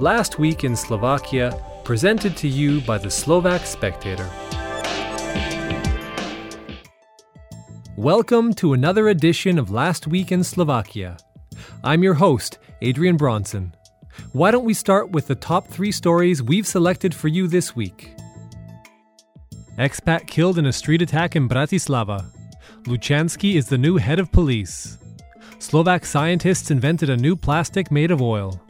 Last Week in Slovakia, presented to you by the Slovak Spectator. Welcome to another edition of Last Week in Slovakia. I'm your host, Adrian Bronson. Why don't we start with the top three stories we've selected for you this week? Expat killed in a street attack in Bratislava. Luchansky is the new head of police. Slovak scientists invented a new plastic made of oil.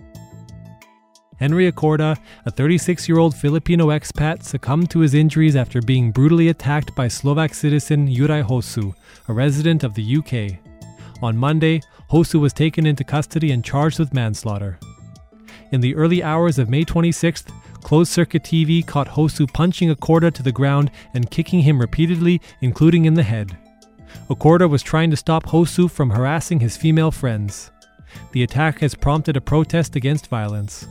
Henry Acorda, a 36 year old Filipino expat, succumbed to his injuries after being brutally attacked by Slovak citizen Juraj Hosu, a resident of the UK. On Monday, Hosu was taken into custody and charged with manslaughter. In the early hours of May 26th, closed circuit TV caught Hosu punching Acorda to the ground and kicking him repeatedly, including in the head. Acorda was trying to stop Hosu from harassing his female friends. The attack has prompted a protest against violence.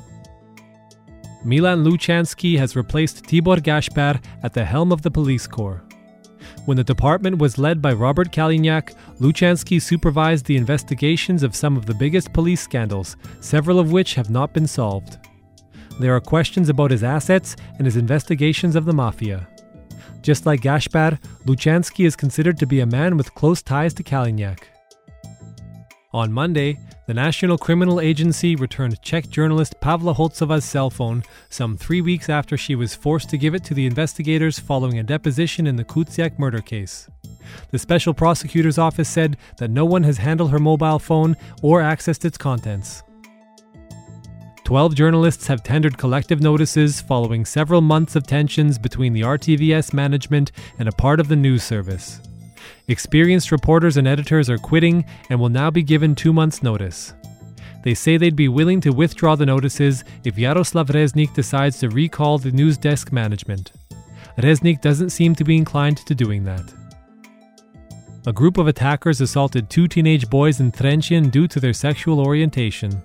Milan Luchansky has replaced Tibor Gaspar at the helm of the police corps. When the department was led by Robert Kaliňák, Luchansky supervised the investigations of some of the biggest police scandals, several of which have not been solved. There are questions about his assets and his investigations of the mafia. Just like Gaspar, Luchansky is considered to be a man with close ties to Kaliňák. On Monday, the National Criminal Agency returned Czech journalist Pavla Holcova's cell phone some three weeks after she was forced to give it to the investigators following a deposition in the Kuciak murder case. The special prosecutor's office said that no one has handled her mobile phone or accessed its contents. Twelve journalists have tendered collective notices following several months of tensions between the RTVS management and a part of the news service. Experienced reporters and editors are quitting and will now be given two months' notice. They say they'd be willing to withdraw the notices if Jaroslav Reznik decides to recall the news desk management. Reznik doesn't seem to be inclined to doing that. A group of attackers assaulted two teenage boys in Trenčín due to their sexual orientation.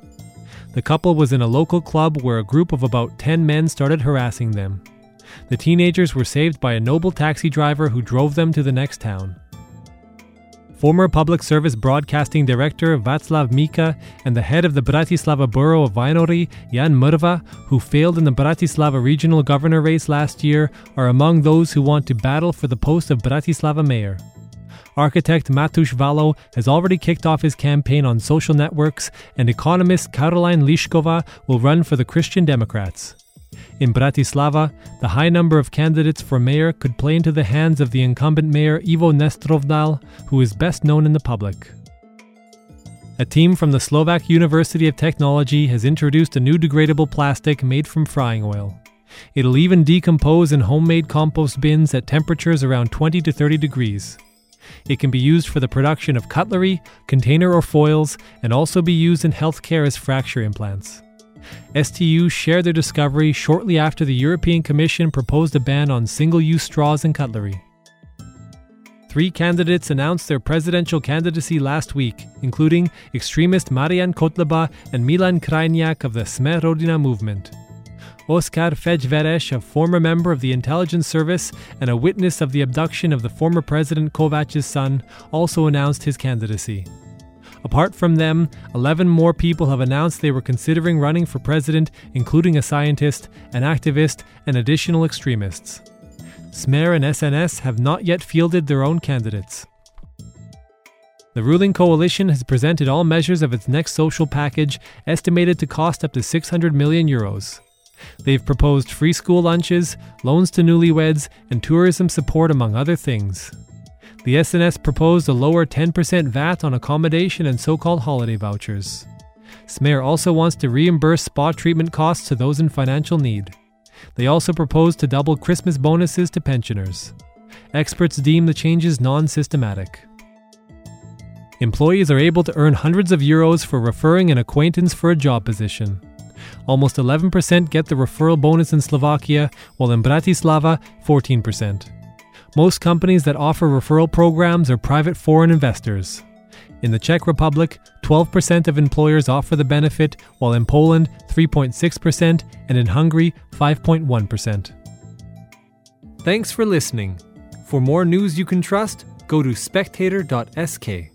The couple was in a local club where a group of about 10 men started harassing them. The teenagers were saved by a noble taxi driver who drove them to the next town. Former Public Service Broadcasting Director Václav Mika and the head of the Bratislava Borough of Vinohrady, Jan Mrva, who failed in the Bratislava regional governor race last year, are among those who want to battle for the post of Bratislava mayor. Architect Matuš Vallo has already kicked off his campaign on social networks, and economist Caroline Lišková will run for the Christian Democrats. In Bratislava, the high number of candidates for mayor could play into the hands of the incumbent mayor Ivo Nesrovnal, who is best known in the public. A team from the Slovak University of Technology has introduced a new degradable plastic made from frying oil. It'll even decompose in homemade compost bins at temperatures around 20 to 30 degrees. It can be used for the production of cutlery, container or foils, and also be used in healthcare as fracture implants. STU shared their discovery shortly after the European Commission proposed a ban on single use straws and cutlery. Three candidates announced their presidential candidacy last week, including extremist Marian Kotleba and Milan Krajniak of the Sme Rodina movement. Oskar Fegyveres, a former member of the intelligence service and a witness of the abduction of the former President Kovac's son, also announced his candidacy. Apart from them, 11 more people have announced they were considering running for president, including a scientist, an activist, and additional extremists. Smer and SNS have not yet fielded their own candidates. The ruling coalition has presented all measures of its next social package, estimated to cost up to 600 million euros. They've proposed free school lunches, loans to newlyweds, and tourism support, among other things. The SNS proposed a lower 10% VAT on accommodation and so called holiday vouchers. Smer also wants to reimburse spa treatment costs to those in financial need. They also propose to double Christmas bonuses to pensioners. Experts deem the changes non systematic. Employees are able to earn hundreds of euros for referring an acquaintance for a job position. Almost 11% get the referral bonus in Slovakia, while in Bratislava, 14%. Most companies that offer referral programs are private foreign investors. In the Czech Republic, 12% of employers offer the benefit, while in Poland, 3.6%, and in Hungary, 5.1%. Thanks for listening. For more news you can trust, go to spectator.sk.